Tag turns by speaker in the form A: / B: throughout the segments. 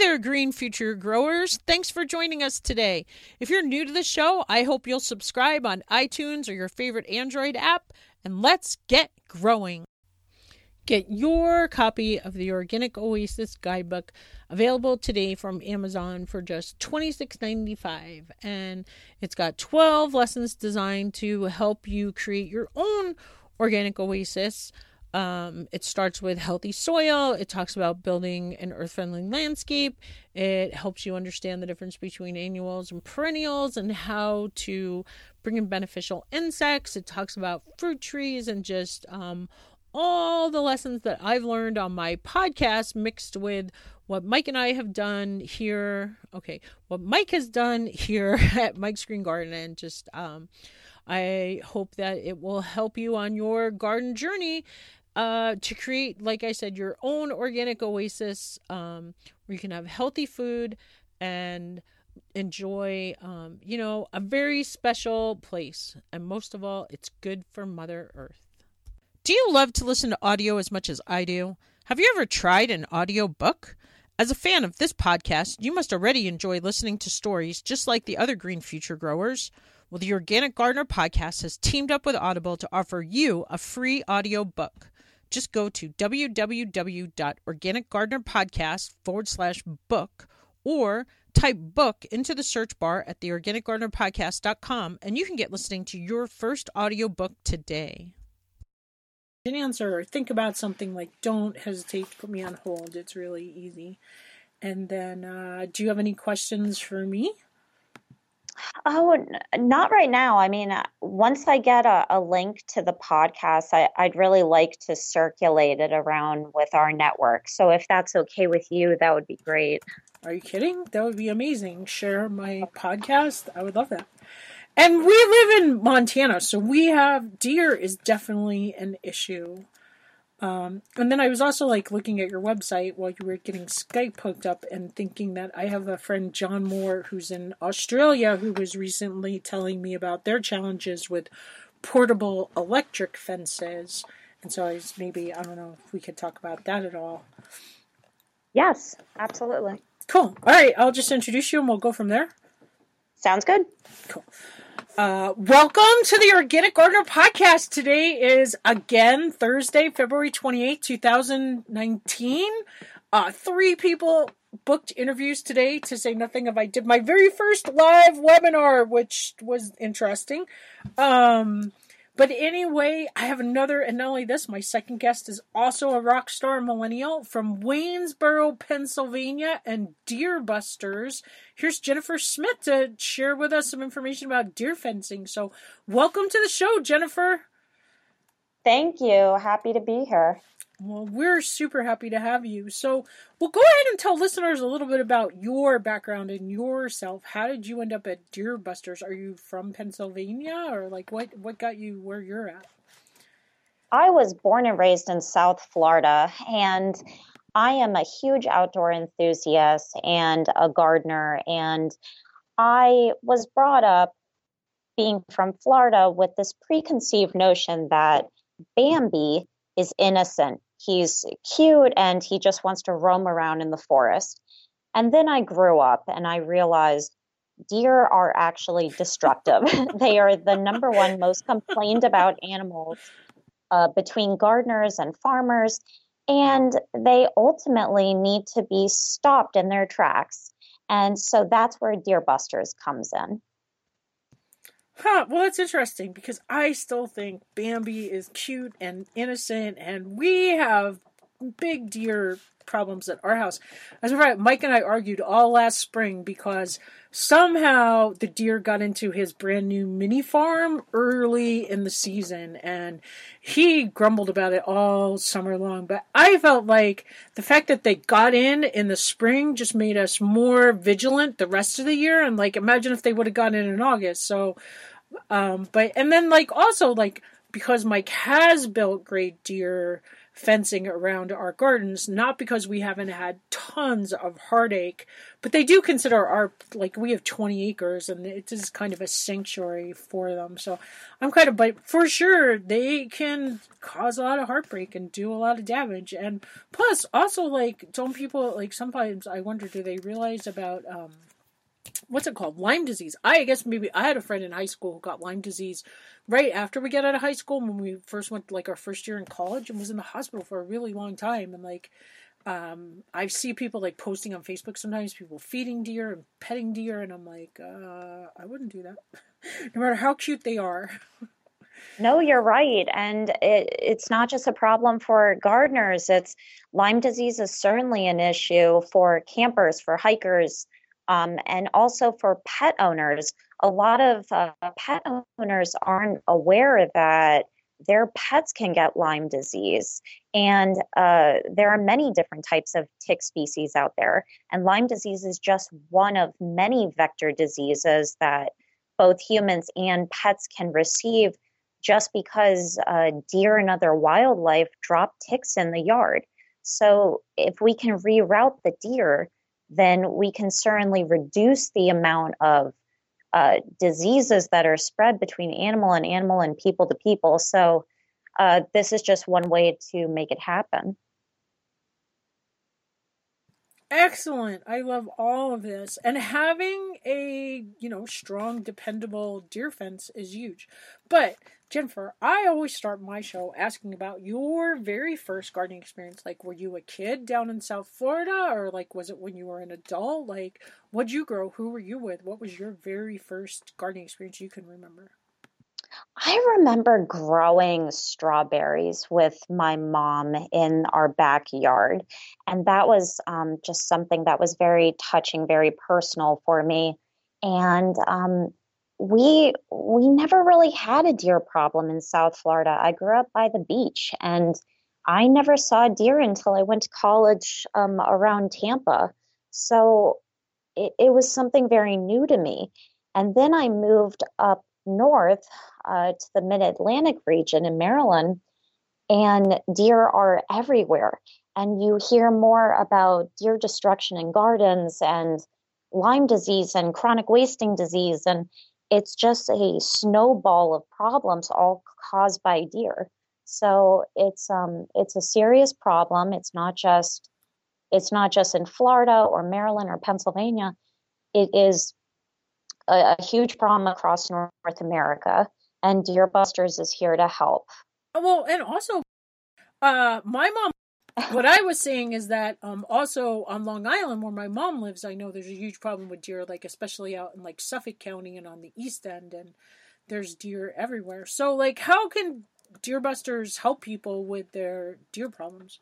A: there, Green Future Growers. Thanks for joining us today. If you're new to the show, I hope you'll subscribe on iTunes or your favorite Android app, and let's get growing. Get your copy of the Organic Oasis Guidebook available today from Amazon for just $26.95. And it's got 12 lessons designed to help you create your own organic oasis. Um, it starts with healthy soil. It talks about building an earth friendly landscape. It helps you understand the difference between annuals and perennials and how to bring in beneficial insects. It talks about fruit trees and just um, all the lessons that I've learned on my podcast mixed with what Mike and I have done here. Okay, what Mike has done here at Mike's Green Garden, and just um, I hope that it will help you on your garden journey uh, to create, like I said, your own organic oasis um, where you can have healthy food and enjoy, um, you know, a very special place. And most of all, it's good for Mother Earth. Do you love to listen to audio as much as I do? Have you ever tried an audio book? As a fan of this podcast, you must already enjoy listening to stories just like the other Green Future Growers. Well, the Organic Gardener podcast has teamed up with Audible to offer you a free audio book. Just go to www.organicgardenerpodcast forward slash book or type book into the search bar at theorganicgardenerpodcast.com and you can get listening to your first audio book today.
B: An answer or think about something like don't hesitate to put me on hold. It's really easy. And then uh, do you have any questions for me
C: oh not right now. I mean uh, once i get a, a link to the podcast I, i'd really like to circulate it around with our network. So if that's okay with you that would be great.
B: Are you kidding? That would be amazing. Share my podcast. I would love that. And we live in Montana, so we have deer is definitely an issue. Um, and then I was also like looking at your website while you were getting Skype hooked up and thinking that I have a friend John Moore who's in Australia who was recently telling me about their challenges with portable electric fences. And so I was maybe I don't know if we could talk about that at all.
C: Yes, absolutely.
B: Cool. All right, I'll just introduce you and we'll go from there.
C: Sounds good.
B: Cool. Uh, welcome to the Organic Gardener podcast. Today is again Thursday, February 28, 2019. Uh, three people booked interviews today to say nothing of I did my very first live webinar, which was interesting. Um, but anyway, I have another, and not only this, my second guest is also a rock star millennial from Waynesboro, Pennsylvania, and Deer Busters. Here's Jennifer Smith to share with us some information about deer fencing. So, welcome to the show, Jennifer.
C: Thank you. Happy to be here.
B: Well, we're super happy to have you. So, well, go ahead and tell listeners a little bit about your background and yourself. How did you end up at Deer Busters? Are you from Pennsylvania, or like what what got you where you're at?
C: I was born and raised in South Florida, and I am a huge outdoor enthusiast and a gardener. And I was brought up being from Florida with this preconceived notion that Bambi is innocent he's cute and he just wants to roam around in the forest. And then I grew up and I realized deer are actually destructive. they are the number one most complained about animals uh, between gardeners and farmers, and they ultimately need to be stopped in their tracks. And so that's where Deer Busters comes in.
B: Huh, well, that's interesting because I still think Bambi is cute and innocent, and we have big deer problems at our house. As a matter Mike and I argued all last spring because somehow the deer got into his brand new mini farm early in the season and he grumbled about it all summer long. But I felt like the fact that they got in in the spring just made us more vigilant the rest of the year. And like, imagine if they would have gotten in in August. So um, but and then like also like because Mike has built great deer fencing around our gardens, not because we haven't had tons of heartache, but they do consider our, like, we have 20 acres and it is kind of a sanctuary for them. So I'm kind of, but for sure, they can cause a lot of heartbreak and do a lot of damage. And plus, also, like, don't people, like, sometimes I wonder, do they realize about, um, what's it called? Lyme disease. I guess maybe I had a friend in high school who got Lyme disease right after we got out of high school when we first went like our first year in college and was in the hospital for a really long time and like um I see people like posting on Facebook sometimes people feeding deer and petting deer and I'm like uh I wouldn't do that no matter how cute they are.
C: No, you're right. And it, it's not just a problem for gardeners. It's Lyme disease is certainly an issue for campers, for hikers, um, and also for pet owners. A lot of uh, pet owners aren't aware that their pets can get Lyme disease. And uh, there are many different types of tick species out there. And Lyme disease is just one of many vector diseases that both humans and pets can receive just because uh, deer and other wildlife drop ticks in the yard. So if we can reroute the deer, then we can certainly reduce the amount of uh, diseases that are spread between animal and animal and people to people. So, uh, this is just one way to make it happen.
B: Excellent. I love all of this. And having a, you know, strong, dependable deer fence is huge. But Jennifer, I always start my show asking about your very first gardening experience. Like, were you a kid down in South Florida, or like, was it when you were an adult? Like, what'd you grow? Who were you with? What was your very first gardening experience you can remember?
C: I remember growing strawberries with my mom in our backyard. And that was um, just something that was very touching, very personal for me. And um, we we never really had a deer problem in South Florida. I grew up by the beach and I never saw deer until I went to college um, around Tampa. So it, it was something very new to me. And then I moved up north uh, to the mid Atlantic region in Maryland, and deer are everywhere. And you hear more about deer destruction in gardens and Lyme disease and chronic wasting disease. And it's just a snowball of problems all caused by deer. So it's um it's a serious problem. It's not just it's not just in Florida or Maryland or Pennsylvania. It is a, a huge problem across North America, and Deer Busters is here to help.
B: Well, and also, uh, my mom. What I was saying is that um, also on Long Island, where my mom lives, I know there's a huge problem with deer, like especially out in like Suffolk County and on the East End, and there's deer everywhere. So, like, how can Deer Busters help people with their deer problems?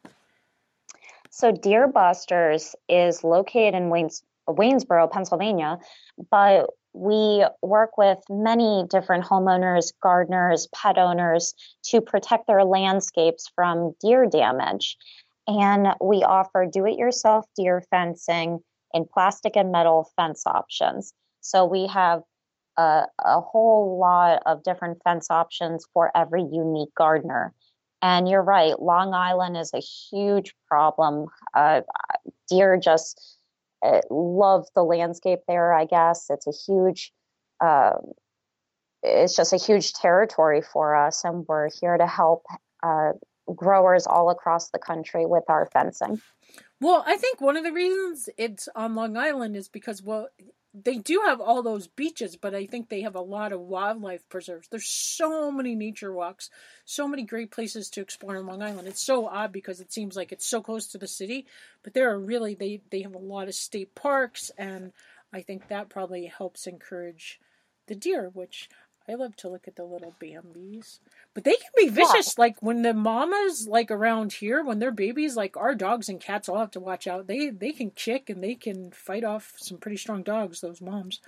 C: So, Deer Busters is located in Waynes- Waynesboro, Pennsylvania, but we work with many different homeowners, gardeners, pet owners to protect their landscapes from deer damage. And we offer do it yourself deer fencing in plastic and metal fence options. So we have a, a, whole lot of different fence options for every unique gardener. And you're right, Long Island is a huge problem. Uh, deer just love the landscape there, I guess. It's a huge, um, it's just a huge territory for us, and we're here to help uh, growers all across the country with our fencing.
B: Well, I think one of the reasons it's on Long Island is because, well, they do have all those beaches, but I think they have a lot of wildlife preserves. There's so many nature walks, so many great places to explore on Long Island. It's so odd because it seems like it's so close to the city, but there are really they they have a lot of state parks, and I think that probably helps encourage the deer, which I love to look at the little Bambies. But they can be vicious. Yeah. Like when the mamas like around here, when they're babies, like our dogs and cats all have to watch out. They they can kick and they can fight off some pretty strong dogs, those moms.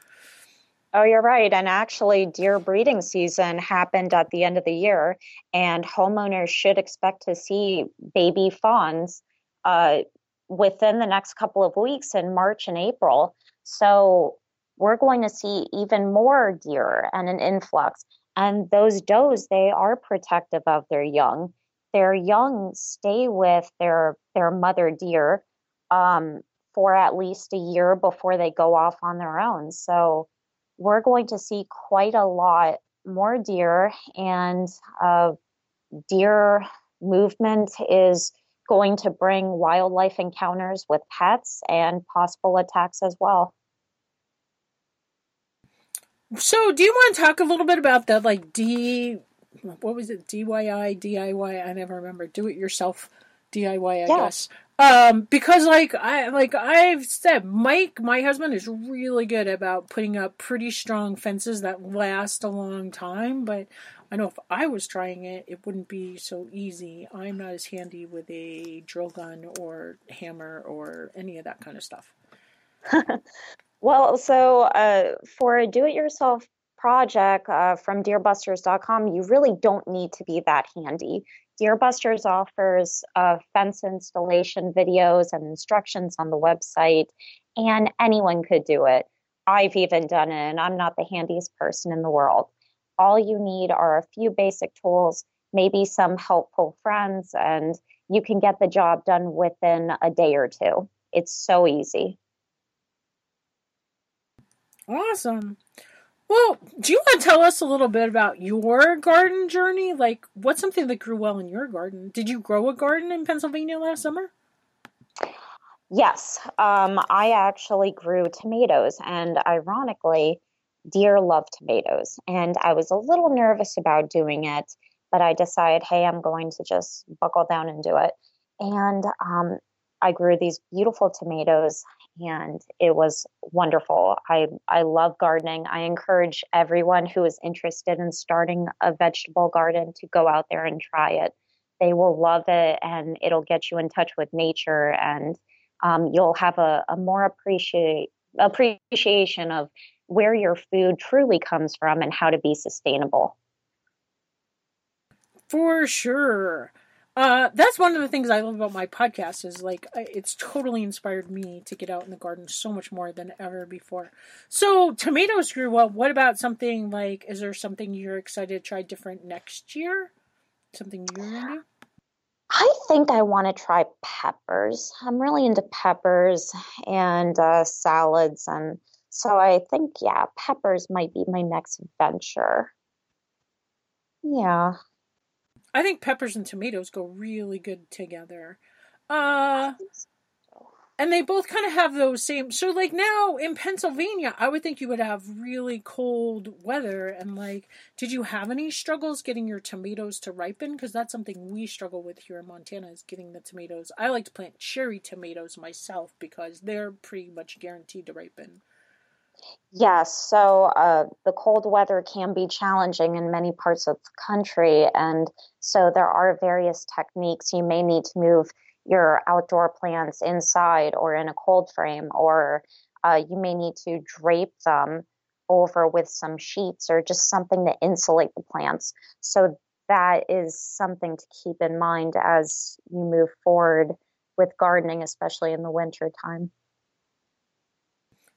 C: Oh, you're right. And actually, deer breeding season happened at the end of the year, and homeowners should expect to see baby fawns uh, within the next couple of weeks in March and April. So we're going to see even more deer and an influx. And those does, they are protective of their young. Their young stay with their their mother deer um, for at least a year before they go off on their own. So we're going to see quite a lot more deer, and uh, deer movement is going to bring wildlife encounters with pets and possible attacks as well.
B: So, do you want to talk a little bit about that, like D, what was it, DIY, DIY? I never remember. Do it yourself, DIY, I yeah. guess. Um, because like I like I've said, Mike, my husband is really good about putting up pretty strong fences that last a long time. But I know if I was trying it, it wouldn't be so easy. I'm not as handy with a drill gun or hammer or any of that kind of stuff.
C: well, so uh, for a do-it-yourself project uh, from deerbusters.com, you really don't need to be that handy. Deerbusters offers uh, fence installation videos and instructions on the website, and anyone could do it. I've even done it, and I'm not the handiest person in the world. All you need are a few basic tools, maybe some helpful friends, and you can get the job done within a day or two. It's so easy.
B: Awesome. Well, do you want to tell us a little bit about your garden journey? Like, what's something that grew well in your garden? Did you grow a garden in Pennsylvania last summer?
C: Yes, um, I actually grew tomatoes, and ironically, deer love tomatoes. And I was a little nervous about doing it, but I decided, hey, I'm going to just buckle down and do it. And um, I grew these beautiful tomatoes and it was wonderful. I, I love gardening. I encourage everyone who is interested in starting a vegetable garden to go out there and try it. They will love it and it'll get you in touch with nature and um, you'll have a, a more appreciate, appreciation of where your food truly comes from and how to be sustainable.
B: For sure. Uh, that's one of the things I love about my podcast is like it's totally inspired me to get out in the garden so much more than ever before. So tomatoes grew well. What about something like? Is there something you're excited to try different next year? Something you're gonna do?
C: I think I want to try peppers. I'm really into peppers and uh, salads, and so I think yeah, peppers might be my next venture. Yeah.
B: I think peppers and tomatoes go really good together. Uh and they both kind of have those same so like now in Pennsylvania, I would think you would have really cold weather and like did you have any struggles getting your tomatoes to ripen because that's something we struggle with here in Montana is getting the tomatoes. I like to plant cherry tomatoes myself because they're pretty much guaranteed to ripen.
C: Yes, so uh, the cold weather can be challenging in many parts of the country, and so there are various techniques. You may need to move your outdoor plants inside or in a cold frame, or uh, you may need to drape them over with some sheets or just something to insulate the plants. So that is something to keep in mind as you move forward with gardening, especially in the winter time.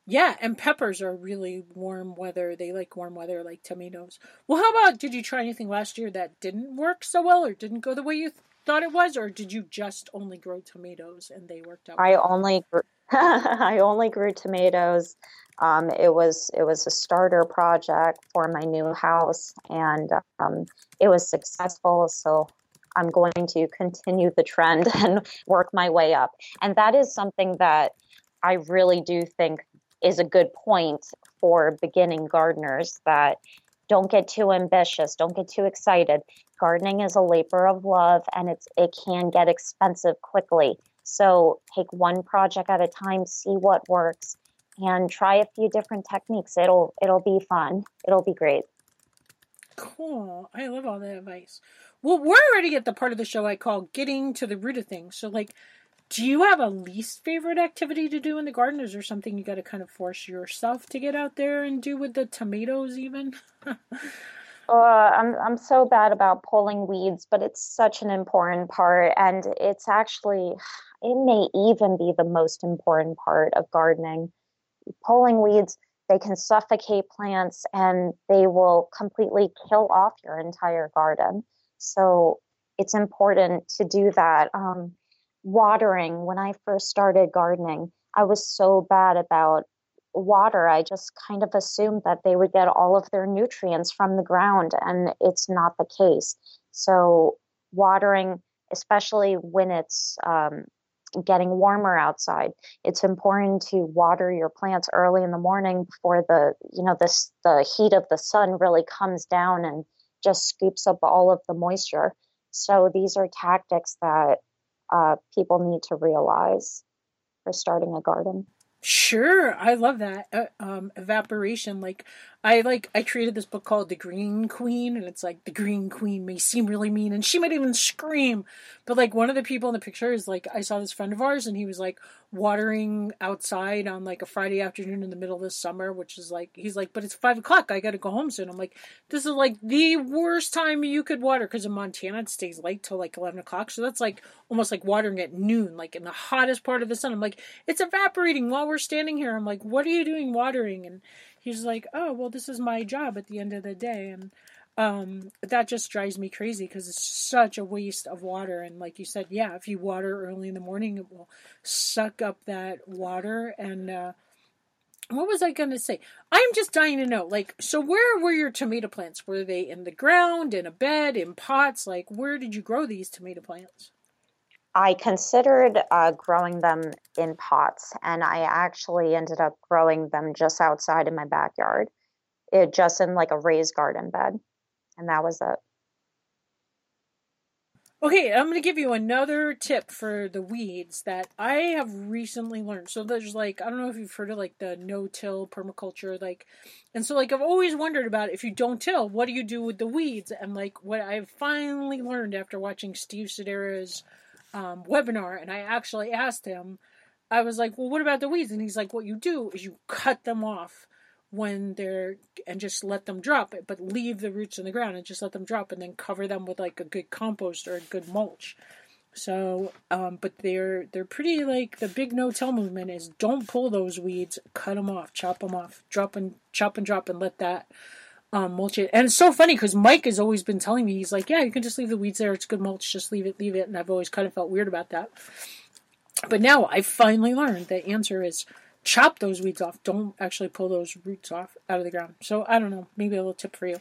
B: Yeah, and peppers are really warm weather. They like warm weather like tomatoes. Well, how about did you try anything last year that didn't work so well or didn't go the way you th- thought it was or did you just only grow tomatoes and they worked out?
C: I only grew, I only grew tomatoes. Um, it was it was a starter project for my new house and um, it was successful so I'm going to continue the trend and work my way up. And that is something that I really do think is a good point for beginning gardeners that don't get too ambitious, don't get too excited. Gardening is a labor of love and it's it can get expensive quickly. So take one project at a time, see what works and try a few different techniques. It'll it'll be fun. It'll be great.
B: Cool. I love all that advice. Well, we're already at the part of the show I call getting to the root of things. So like do you have a least favorite activity to do in the garden? Is there something you got to kind of force yourself to get out there and do with the tomatoes, even?
C: uh, I'm I'm so bad about pulling weeds, but it's such an important part, and it's actually it may even be the most important part of gardening. Pulling weeds they can suffocate plants and they will completely kill off your entire garden. So it's important to do that. Um, watering, when I first started gardening, I was so bad about water. I just kind of assumed that they would get all of their nutrients from the ground, and it's not the case. So, watering, especially when it's um, getting warmer outside, it's important to water your plants early in the morning before the you know this the heat of the sun really comes down and just scoops up all of the moisture. So these are tactics that uh, people need to realize for starting a garden.
B: Sure, I love that uh, um, evaporation. Like, I like I created this book called The Green Queen, and it's like the Green Queen may seem really mean, and she might even scream, but like one of the people in the picture is like I saw this friend of ours, and he was like watering outside on like a Friday afternoon in the middle of the summer, which is like he's like, but it's five o'clock, I got to go home soon. I'm like, this is like the worst time you could water because in Montana it stays light till like eleven o'clock, so that's like almost like watering at noon, like in the hottest part of the sun. I'm like, it's evaporating while we're standing here. I'm like, what are you doing watering? And he's like, "Oh, well, this is my job at the end of the day," and um, that just drives me crazy because it's such a waste of water. And like you said, yeah, if you water early in the morning, it will suck up that water. And uh, what was I going to say? I'm just dying to know. Like, so where were your tomato plants? Were they in the ground, in a bed, in pots? Like, where did you grow these tomato plants?
C: I considered uh, growing them in pots, and I actually ended up growing them just outside in my backyard, it just in like a raised garden bed, and that was it.
B: Okay, I'm going to give you another tip for the weeds that I have recently learned. So there's like I don't know if you've heard of like the no-till permaculture like and so like I've always wondered about if you don't till, what do you do with the weeds? And like what I've finally learned after watching Steve Sedera's um, webinar, and I actually asked him, I was like, well, what about the weeds? And he's like, what you do is you cut them off when they're and just let them drop it, but leave the roots in the ground and just let them drop and then cover them with like a good compost or a good mulch so um, but they're they're pretty like the big no-till movement is don't pull those weeds cut them off chop them off drop and chop and drop and let that um, mulch it. And it's so funny because Mike has always been telling me, he's like, yeah, you can just leave the weeds there. It's good mulch. Just leave it, leave it. And I've always kind of felt weird about that. But now I finally learned the answer is chop those weeds off. Don't actually pull those roots off out of the ground. So I don't know. Maybe a little tip for you.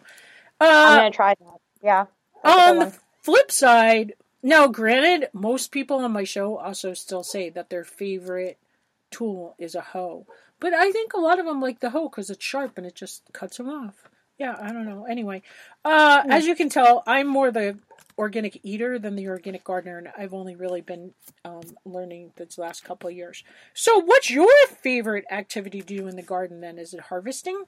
C: Uh, I'm going to try that. Yeah.
B: On the flip side, now granted, most people on my show also still say that their favorite tool is a hoe. But I think a lot of them like the hoe because it's sharp and it just cuts them off yeah, I don't know. Anyway, uh, as you can tell, I'm more the organic eater than the organic gardener, and I've only really been um, learning this last couple of years. So, what's your favorite activity to do in the garden? Then is it harvesting?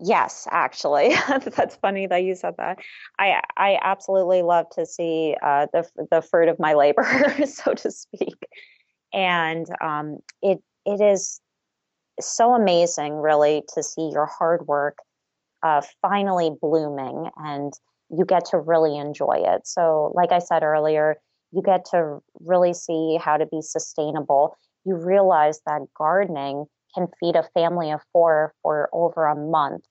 C: Yes, actually, that's funny that you said that. I I absolutely love to see uh, the the fruit of my labor, so to speak, and um, it it is so amazing, really, to see your hard work uh, finally blooming and you get to really enjoy it. So, like I said earlier, you get to really see how to be sustainable. You realize that gardening can feed a family of four for over a month.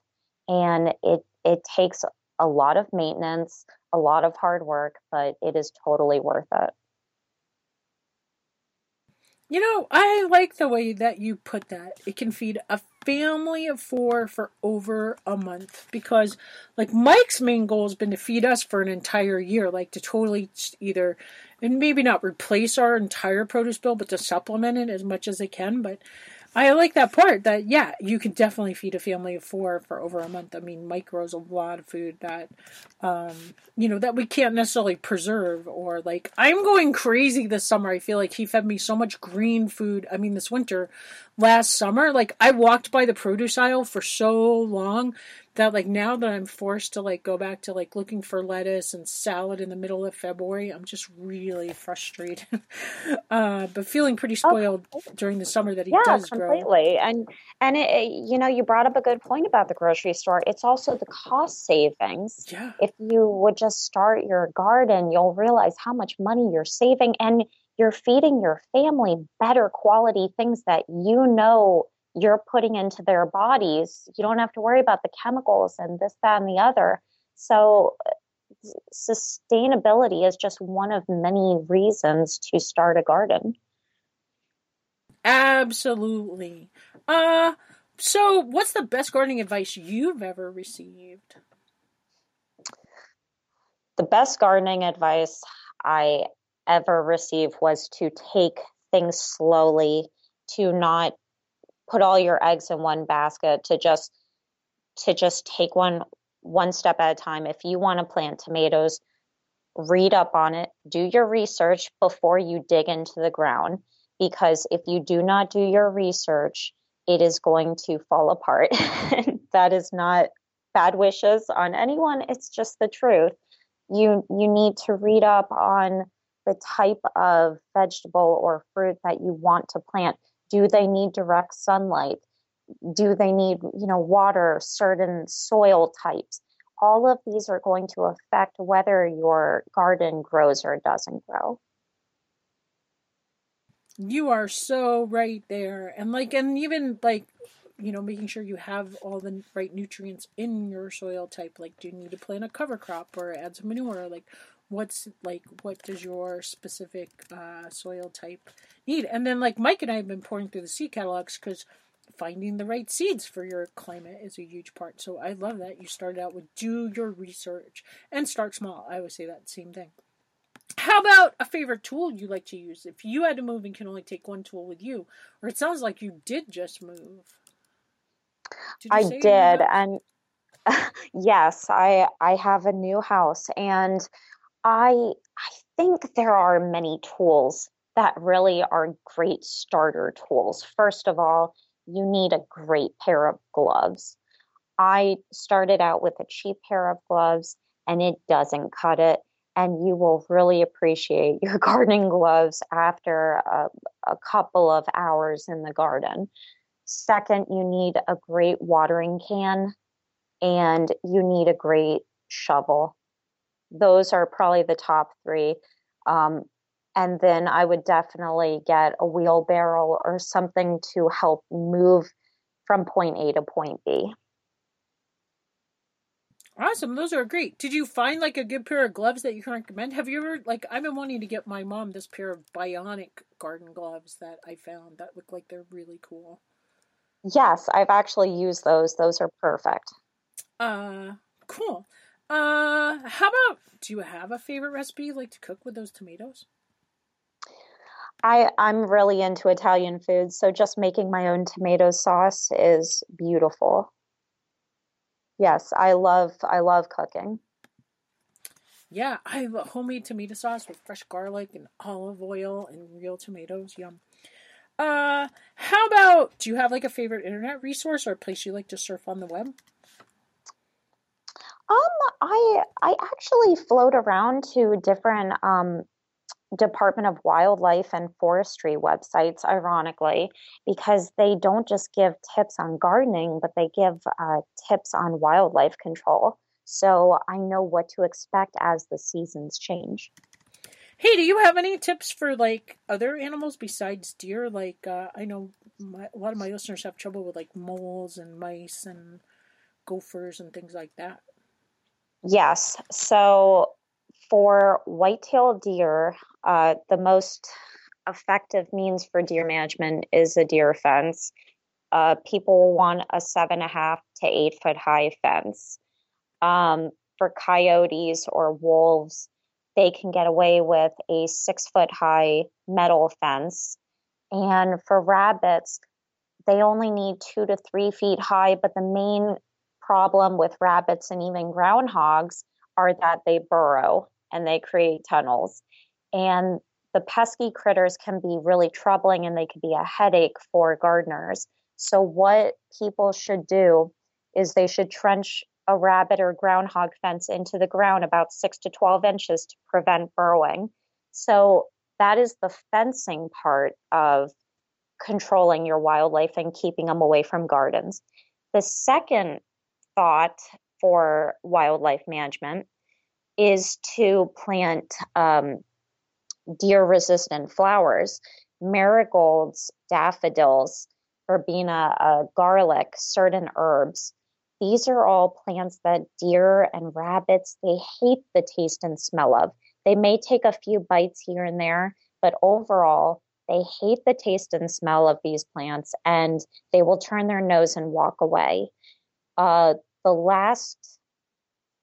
C: And it, it takes a lot of maintenance, a lot of hard work, but it is totally worth it.
B: You know, I like the way that you put that. It can feed a family of four for over a month because, like, Mike's main goal has been to feed us for an entire year, like to totally either, and maybe not replace our entire produce bill, but to supplement it as much as they can. But I like that part that yeah, you can definitely feed a family of four for over a month. I mean, Mike grows a lot of food that um, you know, that we can't necessarily preserve or like I'm going crazy this summer. I feel like he fed me so much green food. I mean, this winter last summer, like I walked by the produce aisle for so long that like now that I'm forced to like go back to like looking for lettuce and salad in the middle of February, I'm just really frustrated. uh, but feeling pretty spoiled okay. during the summer that he
C: yeah,
B: does
C: completely.
B: grow.
C: And and it, you know, you brought up a good point about the grocery store. It's also the cost savings.
B: Yeah.
C: If you would just start your garden, you'll realize how much money you're saving and you're feeding your family better quality things that you know you're putting into their bodies, you don't have to worry about the chemicals and this, that, and the other. So, sustainability is just one of many reasons to start a garden.
B: Absolutely. Uh, so what's the best gardening advice you've ever received?
C: The best gardening advice I ever receive was to take things slowly, to not put all your eggs in one basket, to just to just take one one step at a time. If you want to plant tomatoes, read up on it, do your research before you dig into the ground because if you do not do your research, it is going to fall apart. that is not bad wishes on anyone, it's just the truth. You you need to read up on the type of vegetable or fruit that you want to plant. Do they need direct sunlight? Do they need, you know, water, certain soil types? All of these are going to affect whether your garden grows or doesn't grow.
B: You are so right there. And like and even like you know, making sure you have all the right nutrients in your soil type. Like, do you need to plant a cover crop or add some manure? Like, what's like, what does your specific uh, soil type need? And then, like, Mike and I have been poring through the seed catalogs because finding the right seeds for your climate is a huge part. So I love that you started out with do your research and start small. I always say that same thing. How about a favorite tool you like to use? If you had to move and can only take one tool with you, or it sounds like you did just move.
C: Did I did, and yes, I I have a new house, and I I think there are many tools that really are great starter tools. First of all, you need a great pair of gloves. I started out with a cheap pair of gloves, and it doesn't cut it and you will really appreciate your gardening gloves after a, a, couple of hours in the garden. Second, you need a great watering can and you need a great shovel. Those are probably the top three. Um, and then I would definitely get a wheelbarrow or something to help move from point A to point B.
B: Awesome, those are great. Did you find like a good pair of gloves that you can recommend? Have you ever like I've been wanting to get my mom this pair of bionic garden gloves that I found that look like they're really cool.
C: Yes, I've actually used those. Those are perfect.
B: Uh cool. Uh how about do you have a favorite recipe you like to cook with those tomatoes?
C: I I'm really into Italian food, so just making my own tomato sauce is beautiful yes, I love I love cooking.
B: Yeah, I love homemade tomato sauce with fresh garlic and olive oil and real tomatoes. Yum. Uh, how about do you have like a favorite internet resource or a place you like to surf on the web?
C: Um, I I actually float around to different um Department of Wildlife and Forestry websites, ironically, because they don't just give tips on gardening, but they give uh, tips on wildlife control. So I know what to expect as the seasons change.
B: Hey, do you have any tips for like other animals besides deer? Like, uh, I know my, a lot of my listeners have trouble with like moles and mice and gophers and things like that.
C: Yes. So for white-tailed deer, uh, the most effective means for deer management is a deer fence. Uh, people want a seven and a half to eight foot high fence. Um, for coyotes or wolves, they can get away with a six foot high metal fence. And for rabbits, they only need two to three feet high. But the main problem with rabbits and even groundhogs are that they burrow and they create tunnels. And the pesky critters can be really troubling and they could be a headache for gardeners. So, what people should do is they should trench a rabbit or groundhog fence into the ground about six to 12 inches to prevent burrowing. So, that is the fencing part of controlling your wildlife and keeping them away from gardens. The second thought for wildlife management is to plant um, deer resistant flowers, marigolds, daffodils. verbena, uh, garlic, certain herbs. These are all plants that deer and rabbits, they hate the taste and smell of. They may take a few bites here and there, but overall, they hate the taste and smell of these plants and they will turn their nose and walk away. Uh, the last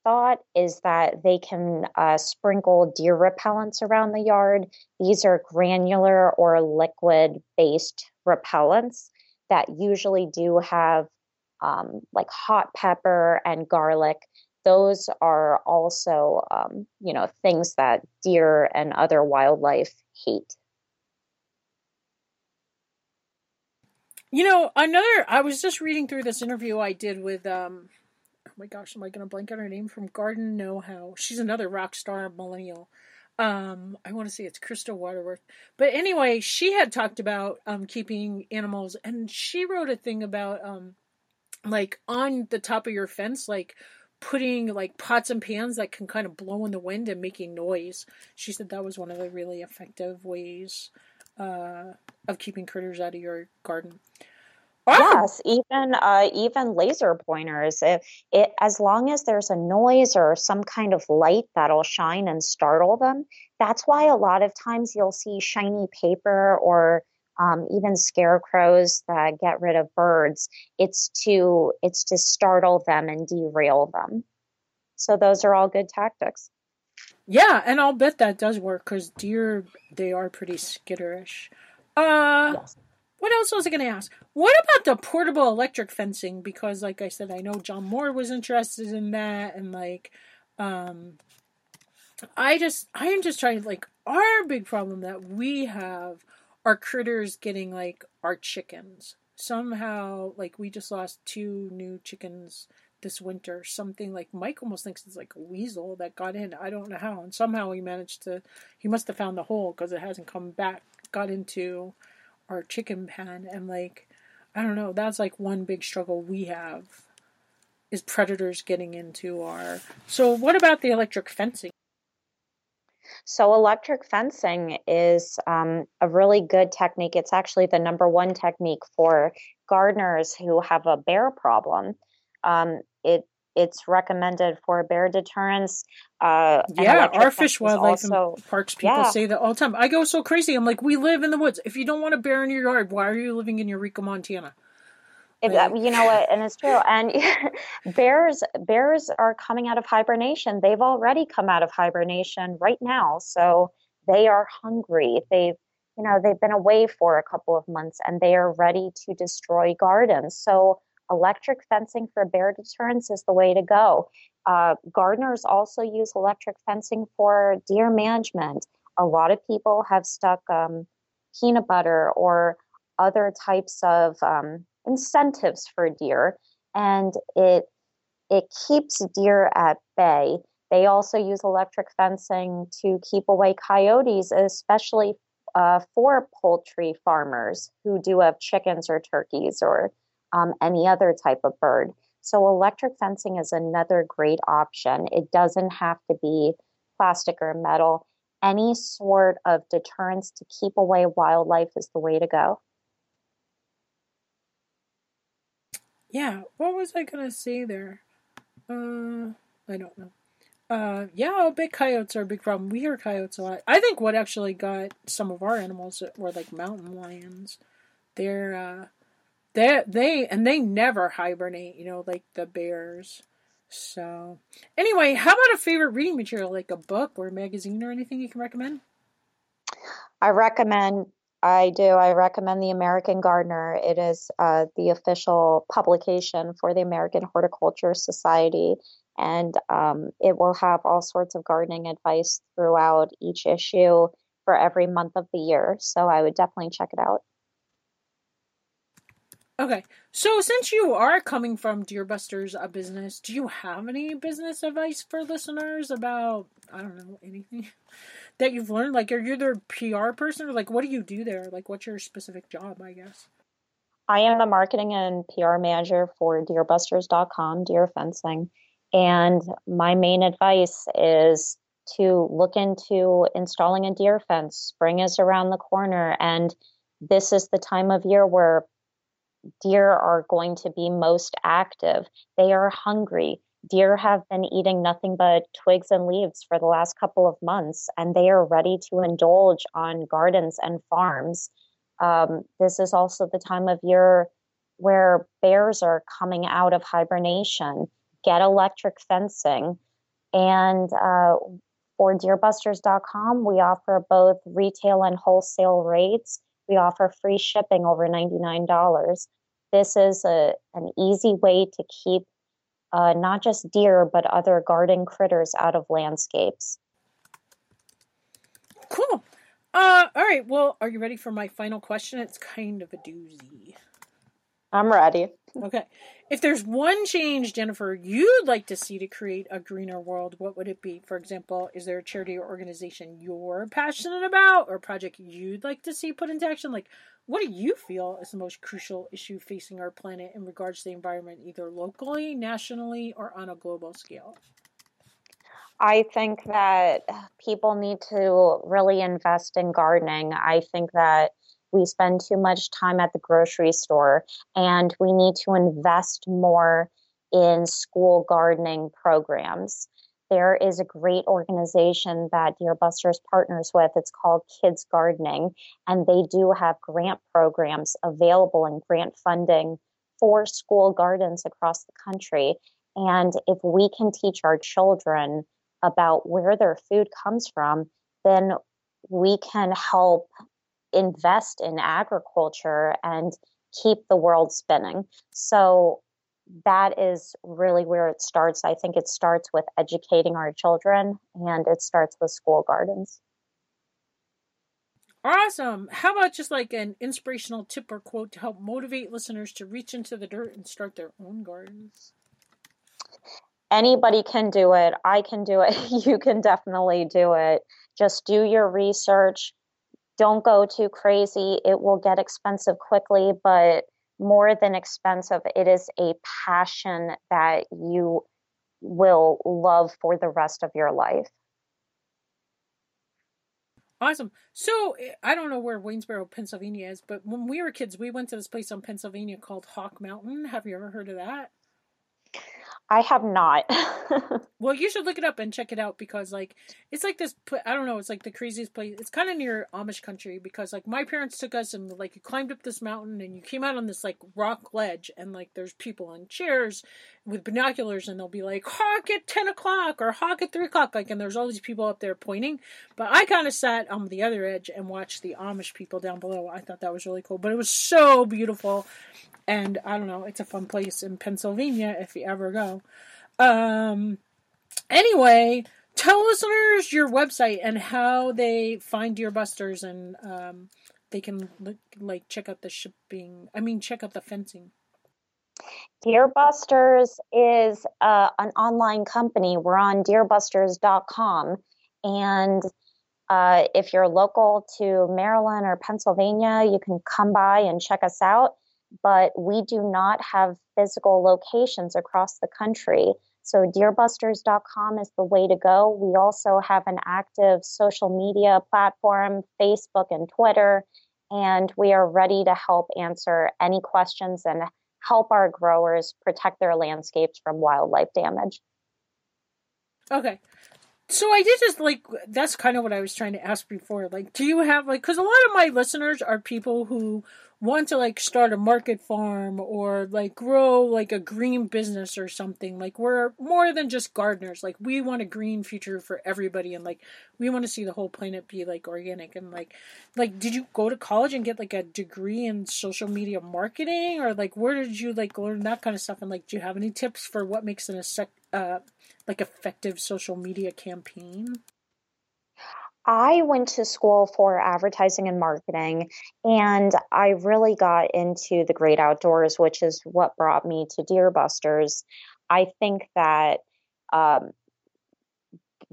C: thought is that they can uh, sprinkle deer repellents around the yard. These are granular or liquid based repellents that usually do have um, like hot pepper and garlic. Those are also, um, you know, things that deer and other wildlife hate.
B: You know, another. I was just reading through this interview I did with. Um, oh my gosh, am I going to blank on her name from Garden Know How? She's another rock star millennial. Um, I want to say it's Crystal Waterworth, but anyway, she had talked about um keeping animals, and she wrote a thing about um, like on the top of your fence, like putting like pots and pans that can kind of blow in the wind and making noise. She said that was one of the really effective ways uh, of keeping critters out of your garden.
C: Yes, even uh, even laser pointers. If it as long as there's a noise or some kind of light that'll shine and startle them. That's why a lot of times you'll see shiny paper or um, even scarecrows that get rid of birds. It's to it's to startle them and derail them. So those are all good tactics.
B: Yeah, and I'll bet that does work because deer they are pretty skitterish. Uh, yes. What else was I going to ask? What about the portable electric fencing? Because, like I said, I know John Moore was interested in that, and like, um, I just I am just trying to like our big problem that we have are critters getting like our chickens somehow like we just lost two new chickens this winter. Something like Mike almost thinks it's like a weasel that got in. I don't know how. And somehow he managed to, he must have found the hole because it hasn't come back, got into our chicken pen. And like, I don't know, that's like one big struggle we have is predators getting into our. So, what about the electric fencing?
C: So, electric fencing is um, a really good technique. It's actually the number one technique for gardeners who have a bear problem. Um, it it's recommended for bear deterrence. Uh,
B: yeah, our fish, wildlife, also, and parks people yeah. say that all the time. I go so crazy. I'm like, we live in the woods. If you don't want a bear in your yard, why are you living in Eureka, Montana?
C: Like, you know what, and it's true. And bears, bears are coming out of hibernation. They've already come out of hibernation right now, so they are hungry. They've, you know, they've been away for a couple of months, and they are ready to destroy gardens. So electric fencing for bear deterrence is the way to go. Uh, gardeners also use electric fencing for deer management. A lot of people have stuck um, peanut butter or other types of um, incentives for deer, and it it keeps deer at bay. They also use electric fencing to keep away coyotes, especially uh, for poultry farmers who do have chickens or turkeys or um, any other type of bird. So, electric fencing is another great option. It doesn't have to be plastic or metal. Any sort of deterrence to keep away wildlife is the way to go.
B: Yeah, what was I gonna say there? Uh, I don't know. Uh, yeah, big coyotes are a big problem. We hear coyotes a lot. I think what actually got some of our animals were like mountain lions. They're uh, they they and they never hibernate, you know, like the bears. So anyway, how about a favorite reading material, like a book or a magazine or anything you can recommend?
C: I recommend. I do. I recommend the American Gardener. It is uh, the official publication for the American Horticulture Society, and um, it will have all sorts of gardening advice throughout each issue for every month of the year. So I would definitely check it out.
B: Okay, so since you are coming from Deerbusters a business, do you have any business advice for listeners about I don't know anything that you've learned? Like, are you their PR person, or like, what do you do there? Like, what's your specific job? I guess.
C: I am the marketing and PR manager for DeerBusters.com, deer fencing, and my main advice is to look into installing a deer fence. Spring is around the corner, and this is the time of year where deer are going to be most active. They are hungry. Deer have been eating nothing but twigs and leaves for the last couple of months, and they are ready to indulge on gardens and farms. Um, this is also the time of year where bears are coming out of hibernation. Get electric fencing. And uh, for deerbusters.com, we offer both retail and wholesale rates. We offer free shipping over $99. This is a, an easy way to keep uh, not just deer, but other garden critters out of landscapes.
B: Cool. Uh, all right. Well, are you ready for my final question? It's kind of a doozy.
C: I'm ready.
B: Okay. If there's one change, Jennifer, you'd like to see to create a greener world, what would it be? For example, is there a charity or organization you're passionate about or project you'd like to see put into action? Like, what do you feel is the most crucial issue facing our planet in regards to the environment, either locally, nationally, or on a global scale?
C: I think that people need to really invest in gardening. I think that we spend too much time at the grocery store and we need to invest more in school gardening programs. There is a great organization that Deer Busters partners with. It's called Kids Gardening, and they do have grant programs available and grant funding for school gardens across the country. And if we can teach our children about where their food comes from, then we can help invest in agriculture and keep the world spinning. So that is really where it starts. I think it starts with educating our children and it starts with school gardens.
B: Awesome. How about just like an inspirational tip or quote to help motivate listeners to reach into the dirt and start their own gardens?
C: Anybody can do it. I can do it. You can definitely do it. Just do your research. Don't go too crazy. It will get expensive quickly, but more than expensive. It is a passion that you will love for the rest of your life.
B: Awesome. So eh, I don't know where Waynesboro, Pennsylvania is, but when we were kids, we went to this place on Pennsylvania called Hawk Mountain. Have you ever heard of that?
C: I have not.
B: well, you should look it up and check it out because like it's like this I don't know, it's like the craziest place. It's kind of near Amish country because like my parents took us and like you climbed up this mountain and you came out on this like rock ledge and like there's people on chairs with binoculars and they'll be like hawk at 10 o'clock or hawk at 3 o'clock like and there's all these people up there pointing but i kind of sat on the other edge and watched the amish people down below i thought that was really cool but it was so beautiful and I don't know, it's a fun place in Pennsylvania if you ever go. Um, anyway, tell listeners your website and how they find Deer Busters and um, they can look, like check out the shipping. I mean, check out the fencing.
C: Deer Busters is uh, an online company. We're on deerbusters.com. And uh, if you're local to Maryland or Pennsylvania, you can come by and check us out but we do not have physical locations across the country. So deerbusters.com is the way to go. We also have an active social media platform, Facebook and Twitter, and we are ready to help answer any questions and help our growers protect their landscapes from wildlife damage.
B: Okay. So I did just like that's kind of what I was trying to ask before. Like, do you have like because a lot of my listeners are people who want to like start a market farm or like grow like a green business or something. Like we're more than just gardeners. Like we want a green future for everybody and like we want to see the whole planet be like organic and like like did you go to college and get like a degree in social media marketing? Or like where did you like learn that kind of stuff? And like do you have any tips for what makes an uh like effective social media campaign
C: I went to school for advertising and marketing, and I really got into the great outdoors, which is what brought me to Deer Busters. I think that um,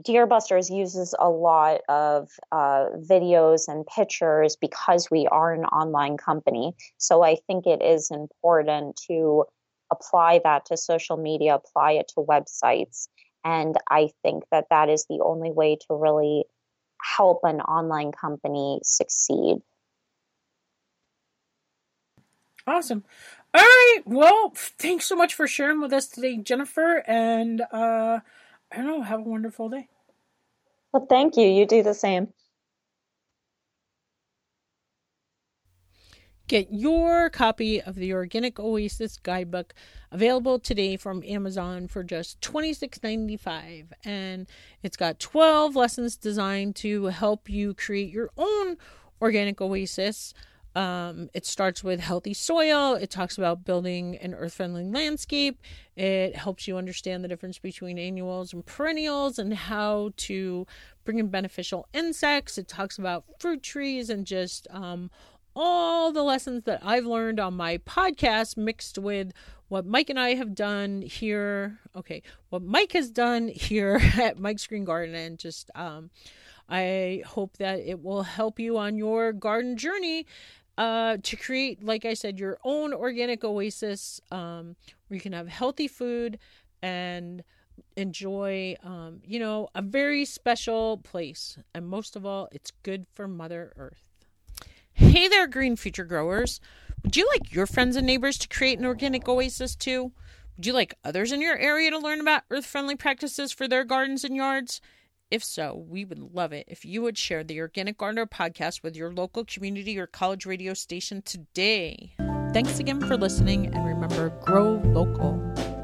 C: Deer Busters uses a lot of uh, videos and pictures because we are an online company. So I think it is important to apply that to social media, apply it to websites. And I think that that is the only way to really help an online company succeed.
B: Awesome.
D: All right. Well, thanks so much for sharing with us today, Jennifer. And uh, I don't know, have a wonderful day.
C: Well, thank you. You do the same.
B: Get your copy of the Organic Oasis Guidebook available today from Amazon for just $26.95. And it's got 12 lessons designed to help you create your own organic oasis. Um, it starts with healthy soil. It talks about building an earth friendly landscape. It helps you understand the difference between annuals and perennials and how to bring in beneficial insects. It talks about fruit trees and just um, all the lessons that I've learned on my podcast mixed with what Mike and I have done here. Okay, what Mike has done here at Mike's Green Garden, and just um, I hope that it will help you on your garden journey uh, to create, like I said, your own organic oasis um, where you can have healthy food and enjoy, um, you know, a very special place. And most of all, it's good for Mother Earth. Hey there, green future growers. Would you like your friends and neighbors to create an organic oasis too? Would you like others in your area to learn about earth friendly practices for their gardens and yards? If so, we would love it if you would share the Organic Gardener podcast with your local community or college radio station today. Thanks again for listening, and remember grow local.